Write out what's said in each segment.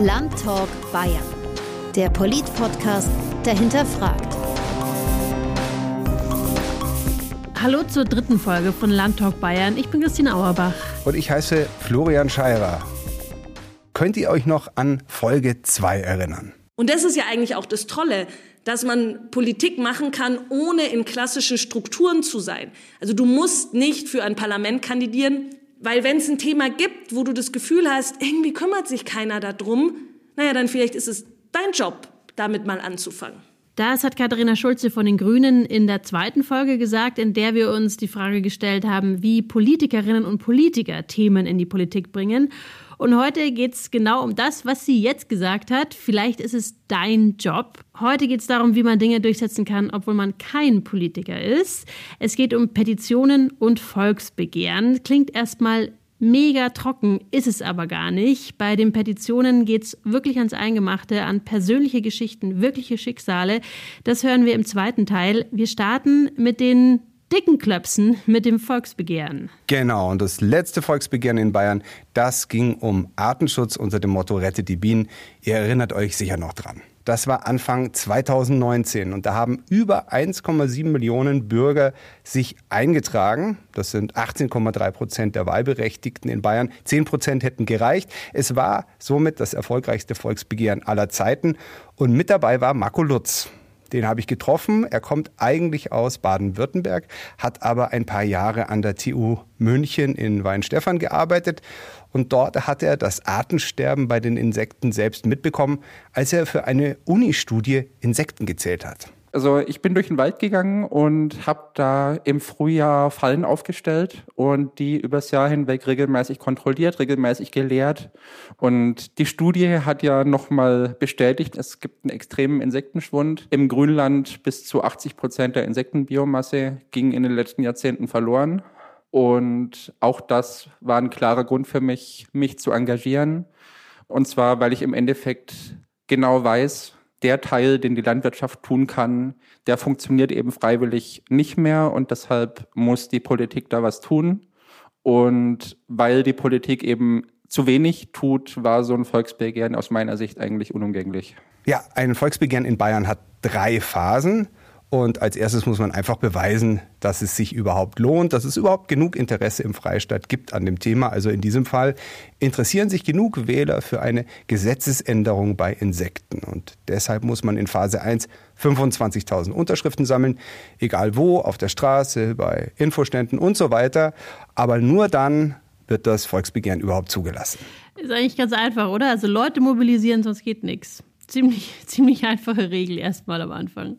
Landtalk Bayern. Der Polit-Podcast, der hinterfragt. Hallo zur dritten Folge von Landtalk Bayern. Ich bin Christine Auerbach. Und ich heiße Florian Scheirer. Könnt ihr euch noch an Folge 2 erinnern? Und das ist ja eigentlich auch das Tolle, dass man Politik machen kann, ohne in klassischen Strukturen zu sein. Also du musst nicht für ein Parlament kandidieren, weil wenn es ein Thema gibt, wo du das Gefühl hast, irgendwie kümmert sich keiner darum, naja, dann vielleicht ist es dein Job, damit mal anzufangen. Das hat Katharina Schulze von den Grünen in der zweiten Folge gesagt, in der wir uns die Frage gestellt haben, wie Politikerinnen und Politiker Themen in die Politik bringen. Und heute geht es genau um das, was sie jetzt gesagt hat. Vielleicht ist es dein Job. Heute geht es darum, wie man Dinge durchsetzen kann, obwohl man kein Politiker ist. Es geht um Petitionen und Volksbegehren. Klingt erstmal Mega trocken ist es aber gar nicht. Bei den Petitionen geht es wirklich ans Eingemachte, an persönliche Geschichten, wirkliche Schicksale. Das hören wir im zweiten Teil. Wir starten mit den dicken Klöpsen, mit dem Volksbegehren. Genau, und das letzte Volksbegehren in Bayern, das ging um Artenschutz unter dem Motto Rettet die Bienen. Ihr erinnert euch sicher noch dran. Das war Anfang 2019 und da haben über 1,7 Millionen Bürger sich eingetragen. Das sind 18,3 Prozent der Wahlberechtigten in Bayern. 10 Prozent hätten gereicht. Es war somit das erfolgreichste Volksbegehren aller Zeiten. Und mit dabei war Marco Lutz. Den habe ich getroffen. Er kommt eigentlich aus Baden-Württemberg, hat aber ein paar Jahre an der TU München in Weinstefan gearbeitet. Und dort hat er das Artensterben bei den Insekten selbst mitbekommen, als er für eine Uni-Studie Insekten gezählt hat. Also ich bin durch den Wald gegangen und habe da im Frühjahr Fallen aufgestellt und die übers Jahr hinweg regelmäßig kontrolliert, regelmäßig geleert. Und die Studie hat ja nochmal bestätigt, es gibt einen extremen Insektenschwund. Im Grünland bis zu 80 Prozent der Insektenbiomasse ging in den letzten Jahrzehnten verloren. Und auch das war ein klarer Grund für mich, mich zu engagieren. Und zwar, weil ich im Endeffekt genau weiß, der Teil, den die Landwirtschaft tun kann, der funktioniert eben freiwillig nicht mehr und deshalb muss die Politik da was tun. Und weil die Politik eben zu wenig tut, war so ein Volksbegehren aus meiner Sicht eigentlich unumgänglich. Ja, ein Volksbegehren in Bayern hat drei Phasen. Und als erstes muss man einfach beweisen, dass es sich überhaupt lohnt, dass es überhaupt genug Interesse im Freistaat gibt an dem Thema. Also in diesem Fall interessieren sich genug Wähler für eine Gesetzesänderung bei Insekten. Und deshalb muss man in Phase 1 25.000 Unterschriften sammeln, egal wo, auf der Straße, bei Infoständen und so weiter. Aber nur dann wird das Volksbegehren überhaupt zugelassen. Ist eigentlich ganz einfach, oder? Also Leute mobilisieren, sonst geht nichts. Ziemlich, ziemlich einfache Regel erstmal am Anfang.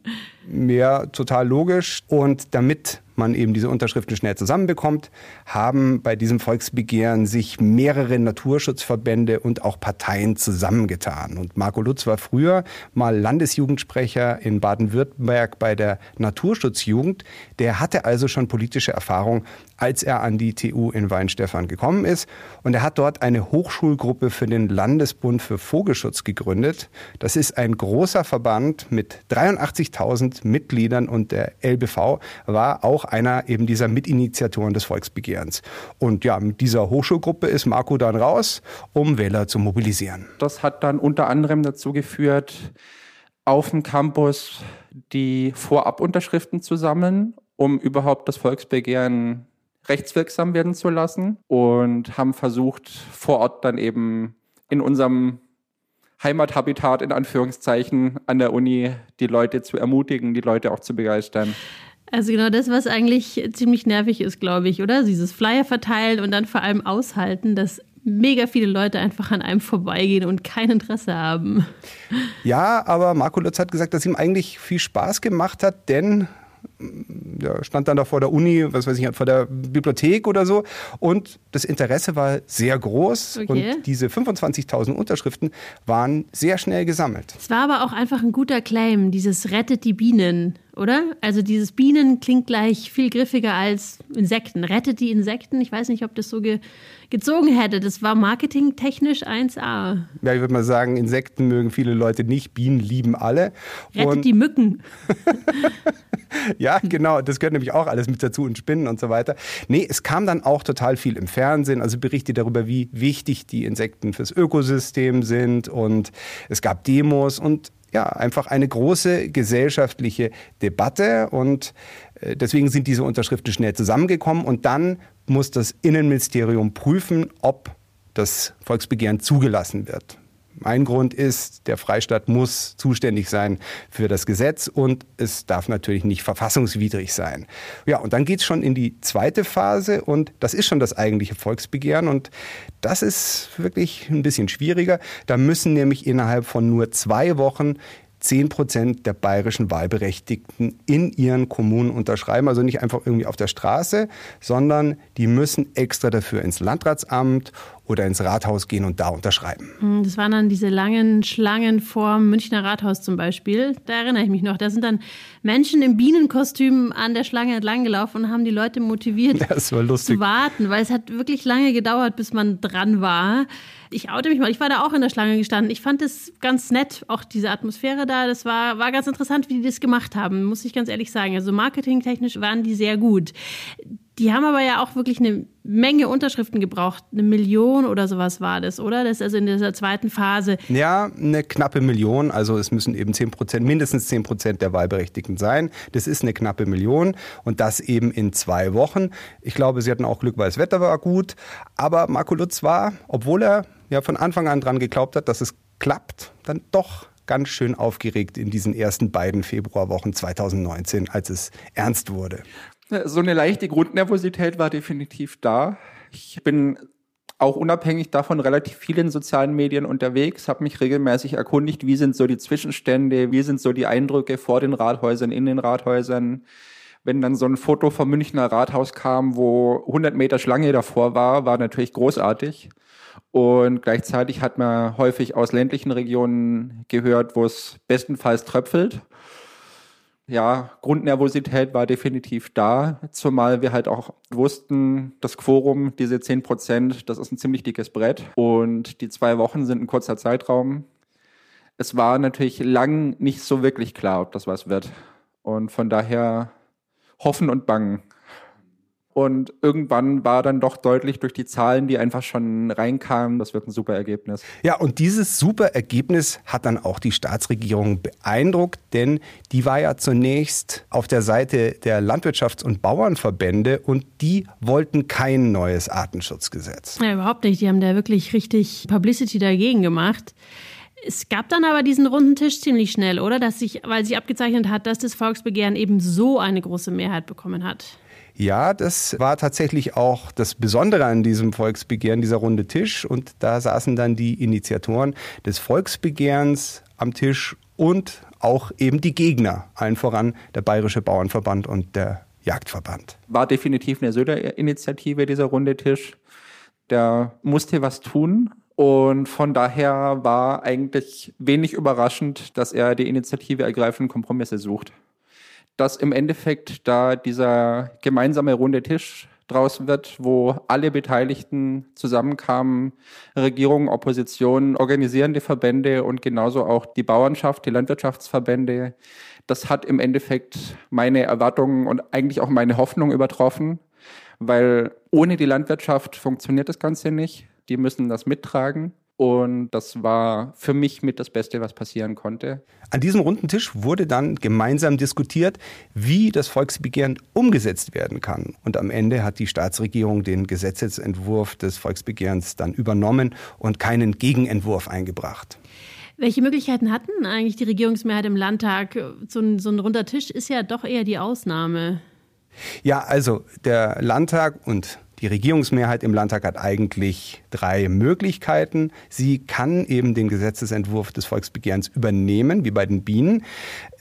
Ja, total logisch. Und damit man eben diese Unterschriften schnell zusammenbekommt, haben bei diesem Volksbegehren sich mehrere Naturschutzverbände und auch Parteien zusammengetan. Und Marco Lutz war früher mal Landesjugendsprecher in Baden-Württemberg bei der Naturschutzjugend. Der hatte also schon politische Erfahrung, als er an die TU in Weinstefan gekommen ist. Und er hat dort eine Hochschulgruppe für den Landesbund für Vogelschutz gegründet. Das ist ein großer Verband mit 83.000 Mitgliedern und der LBV war auch einer eben dieser Mitinitiatoren des Volksbegehrens. Und ja, mit dieser Hochschulgruppe ist Marco dann raus, um Wähler zu mobilisieren. Das hat dann unter anderem dazu geführt, auf dem Campus die Vorabunterschriften zu sammeln, um überhaupt das Volksbegehren rechtswirksam werden zu lassen und haben versucht, vor Ort dann eben in unserem Heimathabitat in Anführungszeichen an der Uni die Leute zu ermutigen, die Leute auch zu begeistern. Also genau das, was eigentlich ziemlich nervig ist, glaube ich, oder? Dieses Flyer verteilen und dann vor allem aushalten, dass mega viele Leute einfach an einem vorbeigehen und kein Interesse haben. Ja, aber Marco Lutz hat gesagt, dass ihm eigentlich viel Spaß gemacht hat, denn der stand dann da vor der Uni, was weiß ich, vor der Bibliothek oder so. Und das Interesse war sehr groß. Okay. Und diese 25.000 Unterschriften waren sehr schnell gesammelt. Es war aber auch einfach ein guter Claim, dieses Rettet die Bienen. Oder? Also dieses Bienen klingt gleich viel griffiger als Insekten. Rettet die Insekten. Ich weiß nicht, ob das so ge gezogen hätte. Das war marketingtechnisch 1A. Ja, ich würde mal sagen, Insekten mögen viele Leute nicht, Bienen lieben alle. Rettet und die Mücken. ja, genau, das gehört nämlich auch alles mit dazu und Spinnen und so weiter. Nee, es kam dann auch total viel im Fernsehen, also Berichte darüber, wie wichtig die Insekten fürs Ökosystem sind und es gab Demos und ja, einfach eine große gesellschaftliche Debatte und äh, deswegen sind diese Unterschriften schnell zusammengekommen und dann muss das Innenministerium prüfen, ob das Volksbegehren zugelassen wird. Mein Grund ist, der Freistaat muss zuständig sein für das Gesetz und es darf natürlich nicht verfassungswidrig sein. Ja, und dann geht es schon in die zweite Phase und das ist schon das eigentliche Volksbegehren und das ist wirklich ein bisschen schwieriger. Da müssen nämlich innerhalb von nur zwei Wochen 10 Prozent der bayerischen Wahlberechtigten in ihren Kommunen unterschreiben. Also nicht einfach irgendwie auf der Straße, sondern die müssen extra dafür ins Landratsamt oder ins Rathaus gehen und da unterschreiben. Hm, das waren dann diese langen Schlangen vor Münchner Rathaus zum Beispiel. Da erinnere ich mich noch. Da sind dann Menschen im Bienenkostüm an der Schlange entlang gelaufen und haben die Leute motiviert zu warten, weil es hat wirklich lange gedauert, bis man dran war. Ich oute mich mal, ich war da auch in der Schlange gestanden. Ich fand es ganz nett, auch diese Atmosphäre da. Das war, war ganz interessant, wie die das gemacht haben, muss ich ganz ehrlich sagen. Also marketingtechnisch waren die sehr gut. Die haben aber ja auch wirklich eine Menge Unterschriften gebraucht. Eine Million oder sowas war das, oder? Das ist also in dieser zweiten Phase. Ja, eine knappe Million. Also es müssen eben 10 Prozent, mindestens 10 Prozent der Wahlberechtigten sein. Das ist eine knappe Million und das eben in zwei Wochen. Ich glaube, sie hatten auch Glück, weil das Wetter war gut. Aber Marco Lutz war, obwohl er ja von Anfang an dran geglaubt hat, dass es klappt, dann doch ganz schön aufgeregt in diesen ersten beiden Februarwochen 2019, als es ernst wurde. So eine leichte Grundnervosität war definitiv da. Ich bin auch unabhängig davon relativ viel in sozialen Medien unterwegs, habe mich regelmäßig erkundigt, wie sind so die Zwischenstände, wie sind so die Eindrücke vor den Rathäusern, in den Rathäusern. Wenn dann so ein Foto vom Münchner Rathaus kam, wo 100 Meter Schlange davor war, war natürlich großartig. Und gleichzeitig hat man häufig aus ländlichen Regionen gehört, wo es bestenfalls tröpfelt ja, Grundnervosität war definitiv da, zumal wir halt auch wussten, das Quorum, diese 10 Prozent, das ist ein ziemlich dickes Brett und die zwei Wochen sind ein kurzer Zeitraum. Es war natürlich lang nicht so wirklich klar, ob das was wird. Und von daher hoffen und bangen. Und irgendwann war dann doch deutlich durch die Zahlen, die einfach schon reinkamen, das wird ein super Ergebnis. Ja, und dieses super Ergebnis hat dann auch die Staatsregierung beeindruckt, denn die war ja zunächst auf der Seite der Landwirtschafts- und Bauernverbände und die wollten kein neues Artenschutzgesetz. Ja, überhaupt nicht. Die haben da wirklich richtig Publicity dagegen gemacht. Es gab dann aber diesen runden Tisch ziemlich schnell, oder? Dass sich, weil sich abgezeichnet hat, dass das Volksbegehren eben so eine große Mehrheit bekommen hat. Ja, das war tatsächlich auch das Besondere an diesem Volksbegehren, dieser runde Tisch. Und da saßen dann die Initiatoren des Volksbegehrens am Tisch und auch eben die Gegner, allen voran der Bayerische Bauernverband und der Jagdverband. War definitiv eine Söder-Initiative, dieser runde Tisch. Der musste was tun. Und von daher war eigentlich wenig überraschend, dass er die Initiative ergreifen Kompromisse sucht dass im Endeffekt da dieser gemeinsame runde Tisch draus wird, wo alle Beteiligten zusammenkamen, Regierung, Opposition, organisierende Verbände und genauso auch die Bauernschaft, die Landwirtschaftsverbände. Das hat im Endeffekt meine Erwartungen und eigentlich auch meine Hoffnung übertroffen, weil ohne die Landwirtschaft funktioniert das Ganze nicht. Die müssen das mittragen. Und das war für mich mit das Beste, was passieren konnte. An diesem runden Tisch wurde dann gemeinsam diskutiert, wie das Volksbegehren umgesetzt werden kann. Und am Ende hat die Staatsregierung den Gesetzesentwurf des Volksbegehrens dann übernommen und keinen Gegenentwurf eingebracht. Welche Möglichkeiten hatten eigentlich die Regierungsmehrheit im Landtag? So ein, so ein runder Tisch ist ja doch eher die Ausnahme. Ja, also der Landtag und die Regierungsmehrheit im Landtag hat eigentlich drei Möglichkeiten. Sie kann eben den Gesetzesentwurf des Volksbegehrens übernehmen, wie bei den Bienen.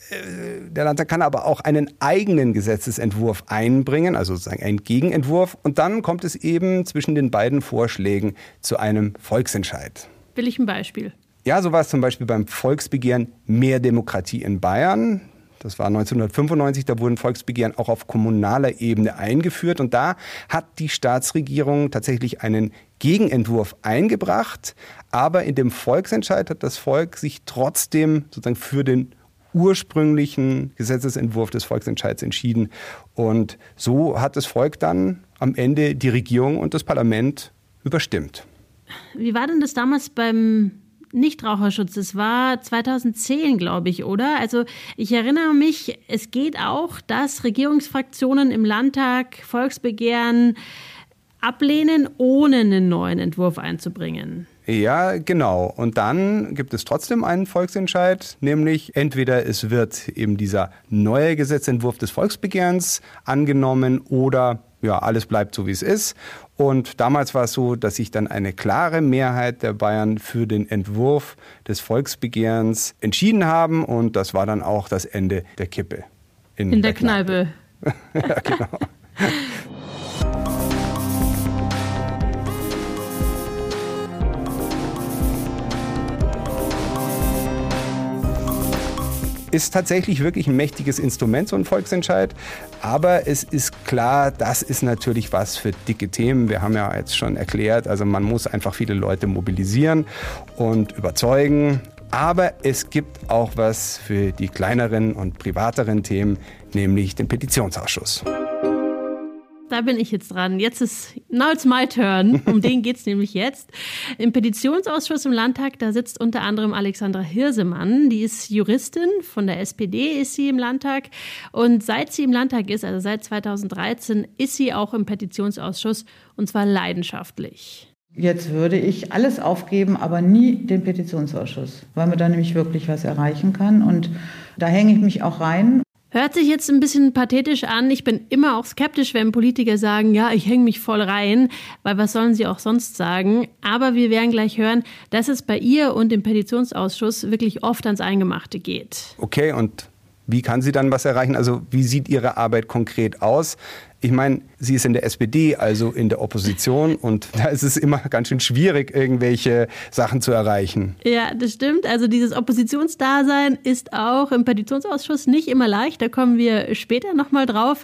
Äh, der Landtag kann aber auch einen eigenen Gesetzesentwurf einbringen, also sozusagen einen Gegenentwurf. Und dann kommt es eben zwischen den beiden Vorschlägen zu einem Volksentscheid. Will ich ein Beispiel? Ja, so war es zum Beispiel beim Volksbegehren Mehr Demokratie in Bayern. Das war 1995, da wurden Volksbegehren auch auf kommunaler Ebene eingeführt und da hat die Staatsregierung tatsächlich einen Gegenentwurf eingebracht, aber in dem Volksentscheid hat das Volk sich trotzdem sozusagen für den ursprünglichen Gesetzesentwurf des Volksentscheids entschieden. Und so hat das Volk dann am Ende die Regierung und das Parlament überstimmt. Wie war denn das damals beim Nichtraucherschutz? Das war 2010, glaube ich, oder? Also ich erinnere mich, es geht auch, dass Regierungsfraktionen im Landtag Volksbegehren ablehnen, ohne einen neuen Entwurf einzubringen. Ja, genau. Und dann gibt es trotzdem einen Volksentscheid, nämlich entweder es wird eben dieser neue Gesetzentwurf des Volksbegehrens angenommen oder ja, alles bleibt so, wie es ist. Und damals war es so, dass sich dann eine klare Mehrheit der Bayern für den Entwurf des Volksbegehrens entschieden haben. Und das war dann auch das Ende der Kippe. In, in der, der Kneipe. Kneipe. ja, genau. ist tatsächlich wirklich ein mächtiges Instrument, so ein Volksentscheid. Aber es ist klar, das ist natürlich was für dicke Themen. Wir haben ja jetzt schon erklärt, also man muss einfach viele Leute mobilisieren und überzeugen. Aber es gibt auch was für die kleineren und privateren Themen, nämlich den Petitionsausschuss. Da bin ich jetzt dran. Jetzt ist, now it's my turn. Um den geht es nämlich jetzt. Im Petitionsausschuss im Landtag, da sitzt unter anderem Alexandra Hirsemann. Die ist Juristin. Von der SPD ist sie im Landtag. Und seit sie im Landtag ist, also seit 2013, ist sie auch im Petitionsausschuss und zwar leidenschaftlich. Jetzt würde ich alles aufgeben, aber nie den Petitionsausschuss, weil man da nämlich wirklich was erreichen kann. Und da hänge ich mich auch rein. Hört sich jetzt ein bisschen pathetisch an. Ich bin immer auch skeptisch, wenn Politiker sagen, ja, ich hänge mich voll rein, weil was sollen sie auch sonst sagen? Aber wir werden gleich hören, dass es bei ihr und dem Petitionsausschuss wirklich oft ans Eingemachte geht. Okay, und wie kann sie dann was erreichen? Also wie sieht ihre Arbeit konkret aus? Ich meine, sie ist in der SPD, also in der Opposition, und da ist es immer ganz schön schwierig, irgendwelche Sachen zu erreichen. Ja, das stimmt. Also dieses Oppositionsdasein ist auch im Petitionsausschuss nicht immer leicht. Da kommen wir später nochmal drauf.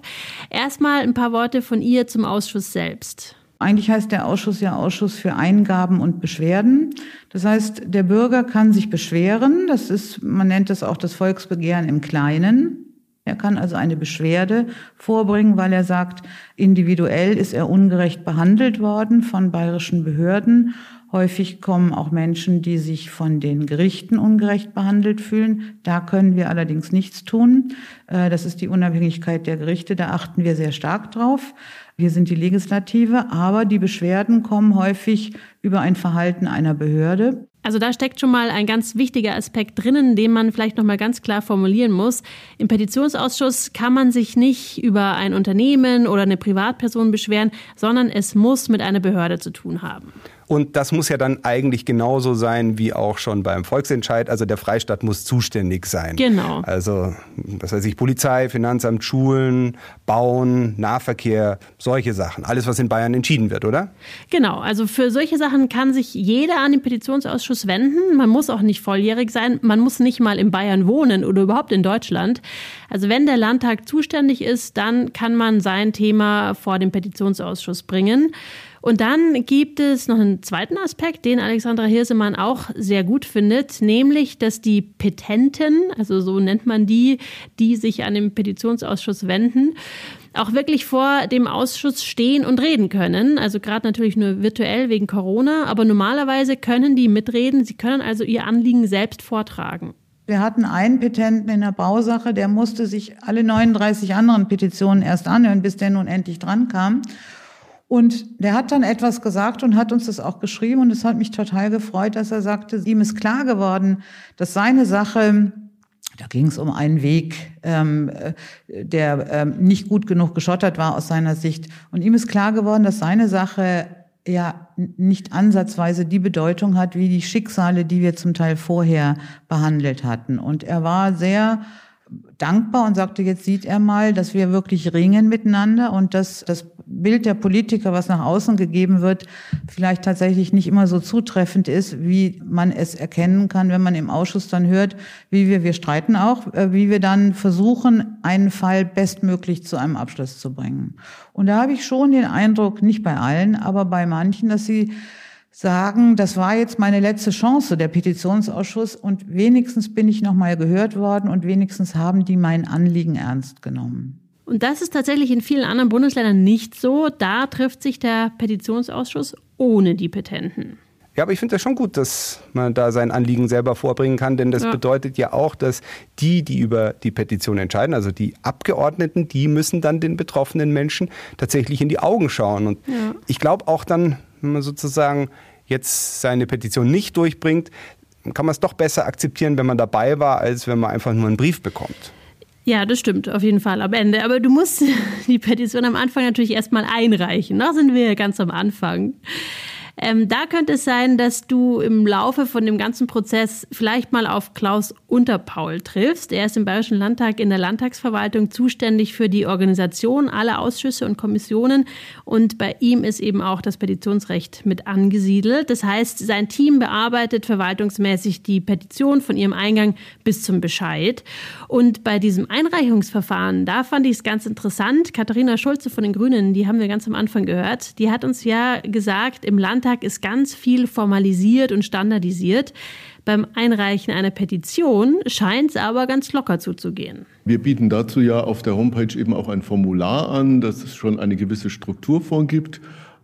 Erstmal ein paar Worte von ihr zum Ausschuss selbst. Eigentlich heißt der Ausschuss ja Ausschuss für Eingaben und Beschwerden. Das heißt, der Bürger kann sich beschweren. Das ist, man nennt es auch das Volksbegehren im Kleinen. Er kann also eine Beschwerde vorbringen, weil er sagt, individuell ist er ungerecht behandelt worden von bayerischen Behörden. Häufig kommen auch Menschen, die sich von den Gerichten ungerecht behandelt fühlen. Da können wir allerdings nichts tun. Äh, das ist die Unabhängigkeit der Gerichte. Da achten wir sehr stark drauf. Wir sind die Legislative, aber die Beschwerden kommen häufig über ein Verhalten einer Behörde. Also da steckt schon mal ein ganz wichtiger Aspekt drinnen, den man vielleicht noch mal ganz klar formulieren muss. Im Petitionsausschuss kann man sich nicht über ein Unternehmen oder eine Privatperson beschweren, sondern es muss mit einer Behörde zu tun haben. Und das muss ja dann eigentlich genauso sein wie auch schon beim Volksentscheid. Also der Freistaat muss zuständig sein. Genau. Also, was weiß ich, Polizei, Finanzamt, Schulen, Bauen, Nahverkehr, solche Sachen. Alles, was in Bayern entschieden wird, oder? Genau. Also für solche Sachen kann sich jeder an den Petitionsausschuss wenden. Man muss auch nicht volljährig sein. Man muss nicht mal in Bayern wohnen oder überhaupt in Deutschland. Also wenn der Landtag zuständig ist, dann kann man sein Thema vor den Petitionsausschuss bringen. Und dann gibt es noch einen zweiten Aspekt, den Alexandra Hirsemann auch sehr gut findet, nämlich, dass die Petenten, also so nennt man die, die sich an den Petitionsausschuss wenden, auch wirklich vor dem Ausschuss stehen und reden können. Also gerade natürlich nur virtuell wegen Corona, aber normalerweise können die mitreden. Sie können also ihr Anliegen selbst vortragen. Wir hatten einen Petenten in der Bausache, der musste sich alle 39 anderen Petitionen erst anhören, bis der nun endlich dran kam. Und der hat dann etwas gesagt und hat uns das auch geschrieben und es hat mich total gefreut, dass er sagte, ihm ist klar geworden, dass seine Sache, da ging es um einen Weg, ähm, der ähm, nicht gut genug geschottert war aus seiner Sicht. Und ihm ist klar geworden, dass seine Sache ja nicht ansatzweise die Bedeutung hat wie die Schicksale, die wir zum Teil vorher behandelt hatten. Und er war sehr dankbar und sagte, jetzt sieht er mal, dass wir wirklich ringen miteinander und dass das Bild der Politiker, was nach außen gegeben wird, vielleicht tatsächlich nicht immer so zutreffend ist, wie man es erkennen kann, wenn man im Ausschuss dann hört, wie wir, wir streiten auch, äh, wie wir dann versuchen, einen Fall bestmöglich zu einem Abschluss zu bringen. Und da habe ich schon den Eindruck, nicht bei allen, aber bei manchen, dass sie sagen, das war jetzt meine letzte Chance, der Petitionsausschuss, und wenigstens bin ich nochmal gehört worden und wenigstens haben die mein Anliegen ernst genommen. Und das ist tatsächlich in vielen anderen Bundesländern nicht so. Da trifft sich der Petitionsausschuss ohne die Petenten. Ja, aber ich finde das schon gut, dass man da sein Anliegen selber vorbringen kann, denn das ja. bedeutet ja auch, dass die, die über die Petition entscheiden, also die Abgeordneten, die müssen dann den betroffenen Menschen tatsächlich in die Augen schauen. Und ja. ich glaube auch dann, wenn man sozusagen jetzt seine Petition nicht durchbringt, kann man es doch besser akzeptieren, wenn man dabei war, als wenn man einfach nur einen Brief bekommt. Ja, das stimmt, auf jeden Fall am Ende. Aber du musst die Petition am Anfang natürlich erstmal einreichen. Da sind wir ganz am Anfang. Ähm, da könnte es sein, dass du im Laufe von dem ganzen Prozess vielleicht mal auf Klaus Unterpaul triffst. Er ist im Bayerischen Landtag in der Landtagsverwaltung zuständig für die Organisation aller Ausschüsse und Kommissionen und bei ihm ist eben auch das Petitionsrecht mit angesiedelt. Das heißt, sein Team bearbeitet verwaltungsmäßig die Petition von ihrem Eingang bis zum Bescheid. Und bei diesem Einreichungsverfahren, da fand ich es ganz interessant. Katharina Schulze von den Grünen, die haben wir ganz am Anfang gehört, die hat uns ja gesagt, im Land Landtag ist ganz viel formalisiert und standardisiert. Beim Einreichen einer Petition scheint es aber ganz locker zuzugehen. Wir bieten dazu ja auf der Homepage eben auch ein Formular an, das es schon eine gewisse Struktur vorgibt.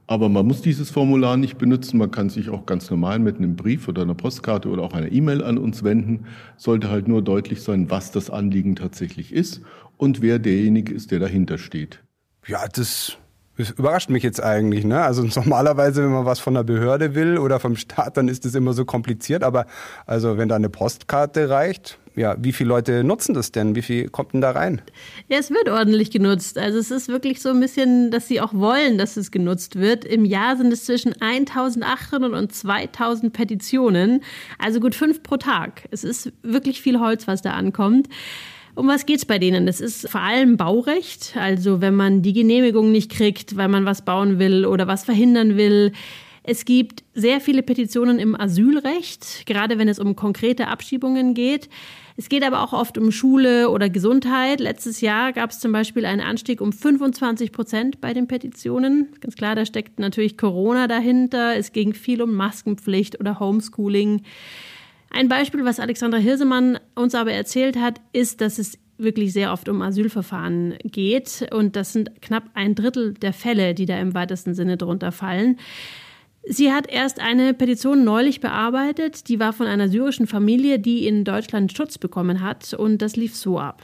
Aber man muss dieses Formular nicht benutzen. Man kann sich auch ganz normal mit einem Brief oder einer Postkarte oder auch einer E-Mail an uns wenden. Sollte halt nur deutlich sein, was das Anliegen tatsächlich ist und wer derjenige ist, der dahinter steht. Ja, das das überrascht mich jetzt eigentlich. Ne? Also normalerweise, wenn man was von der Behörde will oder vom Staat, dann ist das immer so kompliziert. Aber also wenn da eine Postkarte reicht, ja, wie viele Leute nutzen das denn? Wie viel kommt denn da rein? Ja, es wird ordentlich genutzt. Also es ist wirklich so ein bisschen, dass sie auch wollen, dass es genutzt wird. Im Jahr sind es zwischen 1800 und 2000 Petitionen. Also gut fünf pro Tag. Es ist wirklich viel Holz, was da ankommt. Um was geht's bei denen? Das ist vor allem Baurecht. Also wenn man die Genehmigung nicht kriegt, weil man was bauen will oder was verhindern will. Es gibt sehr viele Petitionen im Asylrecht, gerade wenn es um konkrete Abschiebungen geht. Es geht aber auch oft um Schule oder Gesundheit. Letztes Jahr gab es zum Beispiel einen Anstieg um 25 Prozent bei den Petitionen. Ganz klar, da steckt natürlich Corona dahinter. Es ging viel um Maskenpflicht oder Homeschooling. Ein Beispiel, was Alexandra Hirsemann uns aber erzählt hat, ist, dass es wirklich sehr oft um Asylverfahren geht. Und das sind knapp ein Drittel der Fälle, die da im weitesten Sinne drunter fallen. Sie hat erst eine Petition neulich bearbeitet, die war von einer syrischen Familie, die in Deutschland Schutz bekommen hat. Und das lief so ab.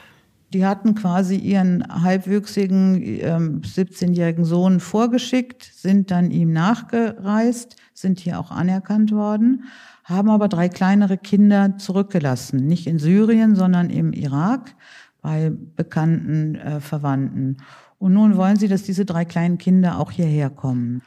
Die hatten quasi ihren halbwüchsigen äh, 17-jährigen Sohn vorgeschickt, sind dann ihm nachgereist, sind hier auch anerkannt worden haben aber drei kleinere Kinder zurückgelassen. Nicht in Syrien, sondern im Irak bei bekannten äh, Verwandten. Und nun wollen sie, dass diese drei kleinen Kinder auch hierher kommen.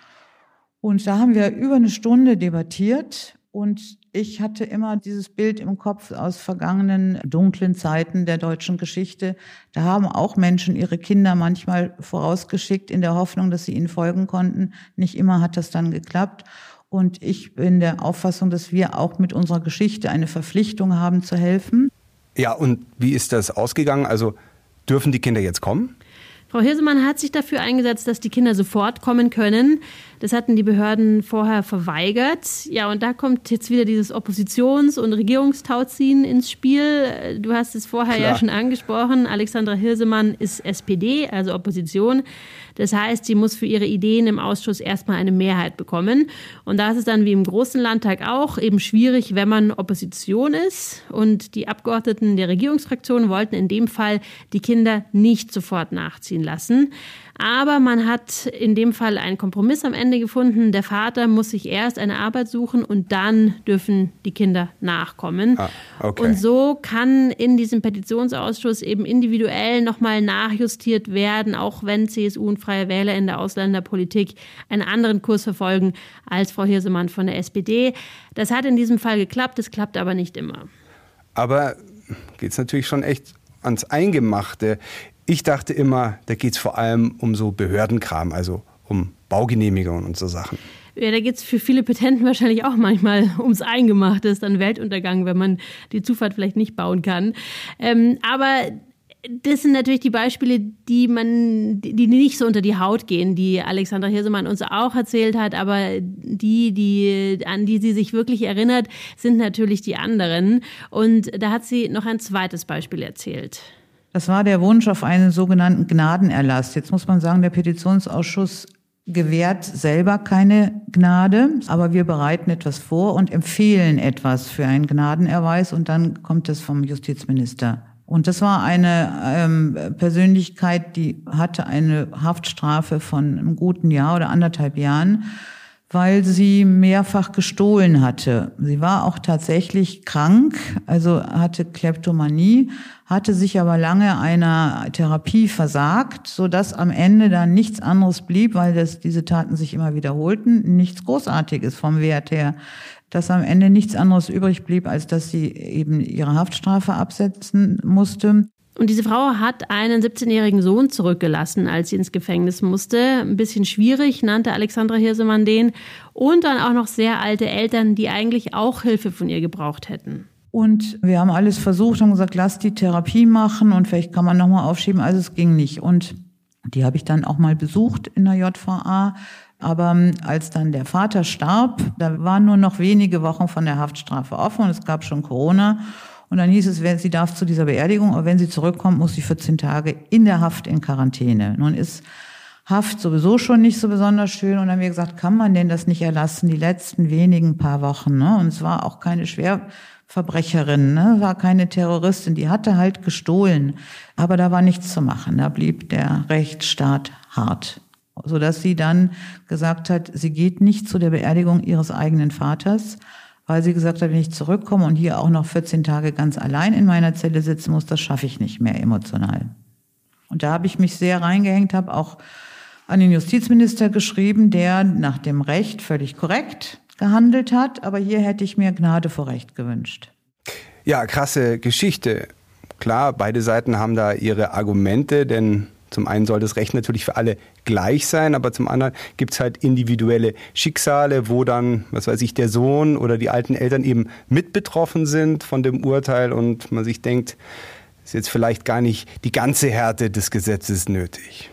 Und da haben wir über eine Stunde debattiert und ich hatte immer dieses Bild im Kopf aus vergangenen dunklen Zeiten der deutschen Geschichte. Da haben auch Menschen ihre Kinder manchmal vorausgeschickt in der Hoffnung, dass sie ihnen folgen konnten. Nicht immer hat das dann geklappt. Und ich bin der Auffassung, dass wir auch mit unserer Geschichte eine Verpflichtung haben zu helfen. Ja, und wie ist das ausgegangen? Also dürfen die Kinder jetzt kommen? Frau Hirsemann hat sich dafür eingesetzt, dass die Kinder sofort kommen können. Das hatten die Behörden vorher verweigert. Ja, und da kommt jetzt wieder dieses Oppositions- und Regierungstauziehen ins Spiel. Du hast es vorher Klar. ja schon angesprochen. Alexandra Hirsemann ist SPD, also Opposition. Das heißt, sie muss für ihre Ideen im Ausschuss erstmal eine Mehrheit bekommen. Und da ist es dann wie im Großen Landtag auch eben schwierig, wenn man Opposition ist. Und die Abgeordneten der Regierungsfraktion wollten in dem Fall die Kinder nicht sofort nachziehen lassen. Aber man hat in dem Fall einen Kompromiss am Ende gefunden. Der Vater muss sich erst eine Arbeit suchen und dann dürfen die Kinder nachkommen. Ah, okay. Und so kann in diesem Petitionsausschuss eben individuell nochmal nachjustiert werden, auch wenn CSU und Freie Wähler in der Ausländerpolitik einen anderen Kurs verfolgen als Frau Hirsemann von der SPD. Das hat in diesem Fall geklappt, es klappt aber nicht immer. Aber geht es natürlich schon echt ans Eingemachte. Ich dachte immer, da geht es vor allem um so Behördenkram, also um Baugenehmigungen und so Sachen. Ja, da geht es für viele Petenten wahrscheinlich auch manchmal ums Eingemachte, ist dann Weltuntergang, wenn man die Zufahrt vielleicht nicht bauen kann. Ähm, aber das sind natürlich die Beispiele, die man, die nicht so unter die Haut gehen, die Alexandra Hirsemann uns auch erzählt hat, aber die, die, an die sie sich wirklich erinnert, sind natürlich die anderen. Und da hat sie noch ein zweites Beispiel erzählt. Das war der Wunsch auf einen sogenannten Gnadenerlass. Jetzt muss man sagen, der Petitionsausschuss gewährt selber keine Gnade, aber wir bereiten etwas vor und empfehlen etwas für einen Gnadenerweis und dann kommt es vom Justizminister. Und das war eine ähm, Persönlichkeit, die hatte eine Haftstrafe von einem guten Jahr oder anderthalb Jahren weil sie mehrfach gestohlen hatte. Sie war auch tatsächlich krank, also hatte Kleptomanie, hatte sich aber lange einer Therapie versagt, so dass am Ende dann nichts anderes blieb, weil das, diese Taten sich immer wiederholten, nichts Großartiges vom Wert her, dass am Ende nichts anderes übrig blieb, als dass sie eben ihre Haftstrafe absetzen musste. Und diese Frau hat einen 17-jährigen Sohn zurückgelassen, als sie ins Gefängnis musste. Ein bisschen schwierig, nannte Alexandra Hirsemann den. Und dann auch noch sehr alte Eltern, die eigentlich auch Hilfe von ihr gebraucht hätten. Und wir haben alles versucht und gesagt, lass die Therapie machen und vielleicht kann man nochmal aufschieben. Also es ging nicht. Und die habe ich dann auch mal besucht in der JVA. Aber ähm, als dann der Vater starb, da waren nur noch wenige Wochen von der Haftstrafe offen und es gab schon Corona. Und dann hieß es, sie darf zu dieser Beerdigung, aber wenn sie zurückkommt, muss sie 14 Tage in der Haft in Quarantäne. Nun ist Haft sowieso schon nicht so besonders schön. Und dann haben wir gesagt, kann man denn das nicht erlassen, die letzten wenigen paar Wochen? Ne? Und es war auch keine Schwerverbrecherin, ne? war keine Terroristin, die hatte halt gestohlen. Aber da war nichts zu machen. Da blieb der Rechtsstaat hart. Sodass sie dann gesagt hat, sie geht nicht zu der Beerdigung ihres eigenen Vaters, weil sie gesagt hat, wenn ich zurückkomme und hier auch noch 14 Tage ganz allein in meiner Zelle sitzen muss, das schaffe ich nicht mehr emotional. Und da habe ich mich sehr reingehängt, habe auch an den Justizminister geschrieben, der nach dem Recht völlig korrekt gehandelt hat, aber hier hätte ich mir Gnade vor Recht gewünscht. Ja, krasse Geschichte. Klar, beide Seiten haben da ihre Argumente, denn zum einen soll das Recht natürlich für alle gleich sein, aber zum anderen gibt es halt individuelle Schicksale, wo dann, was weiß ich, der Sohn oder die alten Eltern eben mit betroffen sind von dem Urteil und man sich denkt, ist jetzt vielleicht gar nicht die ganze Härte des Gesetzes nötig.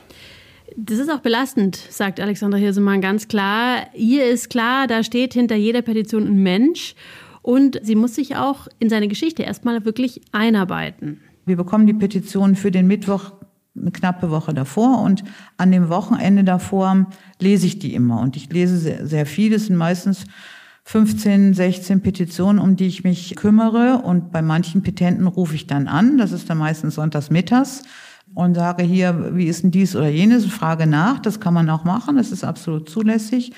Das ist auch belastend, sagt Alexandra Hirsemann ganz klar. Ihr ist klar, da steht hinter jeder Petition ein Mensch und sie muss sich auch in seine Geschichte erstmal wirklich einarbeiten. Wir bekommen die Petition für den Mittwoch eine knappe Woche davor und an dem Wochenende davor lese ich die immer. Und ich lese sehr, sehr viel. Es sind meistens 15, 16 Petitionen, um die ich mich kümmere. Und bei manchen Petenten rufe ich dann an. Das ist dann meistens sonntags mittags und sage hier, wie ist denn dies oder jenes? Frage nach. Das kann man auch machen. Das ist absolut zulässig.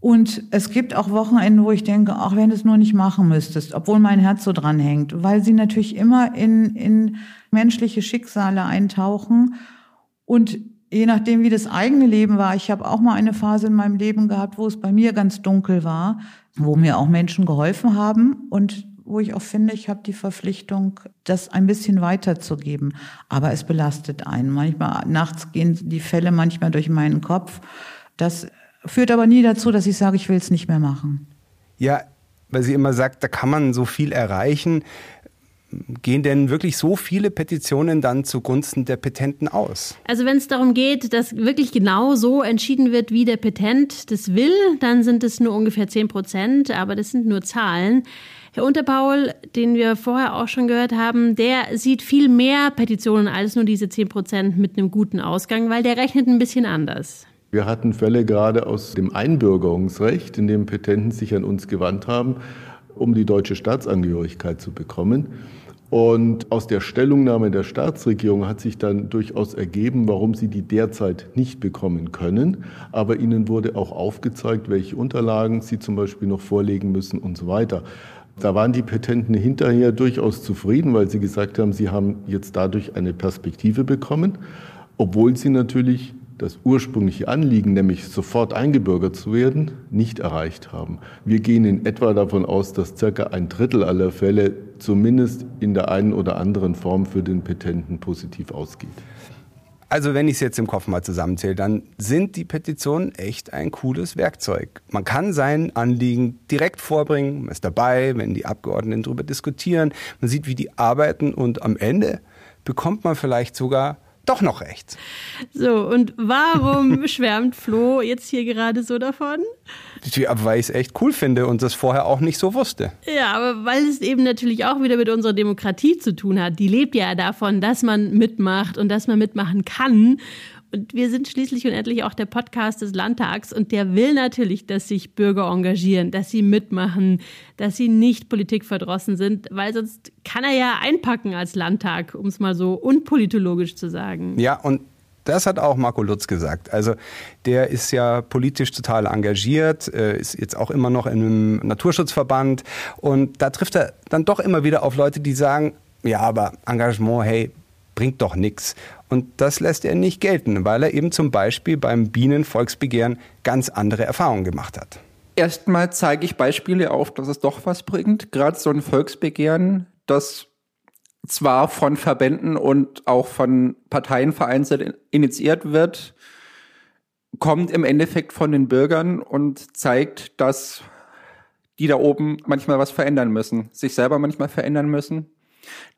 Und es gibt auch Wochenenden, wo ich denke, auch wenn du es nur nicht machen müsstest, obwohl mein Herz so dran hängt, weil sie natürlich immer in, in menschliche Schicksale eintauchen. Und je nachdem, wie das eigene Leben war, ich habe auch mal eine Phase in meinem Leben gehabt, wo es bei mir ganz dunkel war, wo mir auch Menschen geholfen haben und wo ich auch finde, ich habe die Verpflichtung, das ein bisschen weiterzugeben. Aber es belastet einen. Manchmal nachts gehen die Fälle manchmal durch meinen Kopf. Das führt aber nie dazu, dass ich sage, ich will es nicht mehr machen. Ja, weil sie immer sagt, da kann man so viel erreichen. Gehen denn wirklich so viele Petitionen dann zugunsten der Petenten aus? Also wenn es darum geht, dass wirklich genau so entschieden wird, wie der Petent das will, dann sind es nur ungefähr 10 Prozent, aber das sind nur Zahlen. Herr Unterpaul, den wir vorher auch schon gehört haben, der sieht viel mehr Petitionen als nur diese 10 Prozent mit einem guten Ausgang, weil der rechnet ein bisschen anders. Wir hatten Fälle gerade aus dem Einbürgerungsrecht, in dem Petenten sich an uns gewandt haben, um die deutsche Staatsangehörigkeit zu bekommen. Und aus der Stellungnahme der Staatsregierung hat sich dann durchaus ergeben, warum sie die derzeit nicht bekommen können. Aber ihnen wurde auch aufgezeigt, welche Unterlagen sie zum Beispiel noch vorlegen müssen und so weiter. Da waren die Petenten hinterher durchaus zufrieden, weil sie gesagt haben, sie haben jetzt dadurch eine Perspektive bekommen, obwohl sie natürlich das ursprüngliche Anliegen, nämlich sofort eingebürgert zu werden, nicht erreicht haben. Wir gehen in etwa davon aus, dass circa ein Drittel aller Fälle zumindest in der einen oder anderen Form für den Petenten positiv ausgeht. Also wenn ich es jetzt im Kopf mal zusammenzähle, dann sind die Petitionen echt ein cooles Werkzeug. Man kann sein Anliegen direkt vorbringen, man ist dabei, wenn die Abgeordneten darüber diskutieren, man sieht, wie die arbeiten und am Ende bekommt man vielleicht sogar doch noch recht. So, und warum schwärmt Flo jetzt hier gerade so davon? Weil ich es echt cool finde und das vorher auch nicht so wusste. Ja, aber weil es eben natürlich auch wieder mit unserer Demokratie zu tun hat. Die lebt ja davon, dass man mitmacht und dass man mitmachen kann. Und wir sind schließlich und endlich auch der Podcast des Landtags und der will natürlich, dass sich Bürger engagieren, dass sie mitmachen, dass sie nicht politikverdrossen sind, weil sonst kann er ja einpacken als Landtag, um es mal so unpolitologisch zu sagen. Ja, und das hat auch Marco Lutz gesagt. Also der ist ja politisch total engagiert, äh, ist jetzt auch immer noch in einem Naturschutzverband und da trifft er dann doch immer wieder auf Leute, die sagen, ja, aber Engagement, hey, bringt doch nichts. Und das lässt er nicht gelten, weil er eben zum Beispiel beim Bienenvolksbegehren ganz andere Erfahrungen gemacht hat. Erstmal zeige ich Beispiele auf, dass es doch was bringt. Gerade so ein Volksbegehren, das zwar von Verbänden und auch von Parteien vereinzelt initiiert wird, kommt im Endeffekt von den Bürgern und zeigt, dass die da oben manchmal was verändern müssen, sich selber manchmal verändern müssen.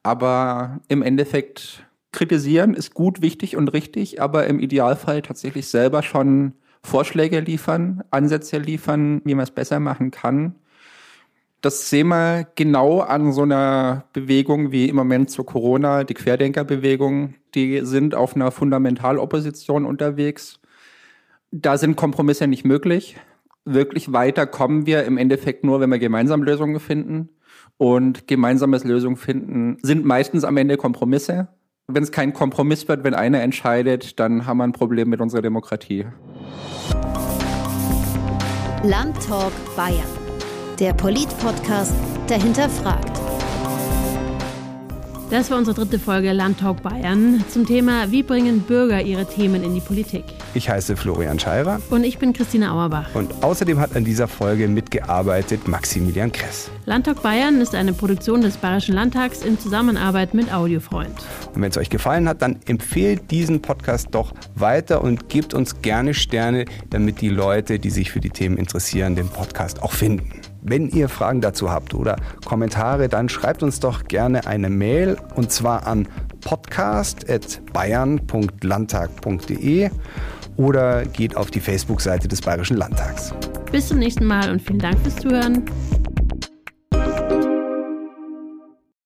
Aber im Endeffekt kritisieren ist gut, wichtig und richtig, aber im Idealfall tatsächlich selber schon Vorschläge liefern, Ansätze liefern, wie man es besser machen kann. Das sehen wir genau an so einer Bewegung wie im Moment zu Corona, die Querdenkerbewegung. Die sind auf einer Fundamentalopposition unterwegs. Da sind Kompromisse nicht möglich. Wirklich weiter kommen wir im Endeffekt nur, wenn wir gemeinsam Lösungen finden. Und gemeinsames Lösungen finden sind meistens am Ende Kompromisse wenn es kein Kompromiss wird, wenn einer entscheidet, dann haben wir ein Problem mit unserer Demokratie. Landtalk Bayern. Der Polit-Podcast, der hinterfragt. Das war unsere dritte Folge Landtalk Bayern zum Thema Wie bringen Bürger ihre Themen in die Politik? Ich heiße Florian Scheirer. Und ich bin Christina Auerbach. Und außerdem hat an dieser Folge mitgearbeitet Maximilian Kress. Landtalk Bayern ist eine Produktion des Bayerischen Landtags in Zusammenarbeit mit Audiofreund. Und wenn es euch gefallen hat, dann empfehlt diesen Podcast doch weiter und gebt uns gerne Sterne, damit die Leute, die sich für die Themen interessieren, den Podcast auch finden. Wenn ihr Fragen dazu habt oder Kommentare, dann schreibt uns doch gerne eine Mail und zwar an podcast.bayern.landtag.de oder geht auf die Facebook-Seite des Bayerischen Landtags. Bis zum nächsten Mal und vielen Dank fürs Zuhören.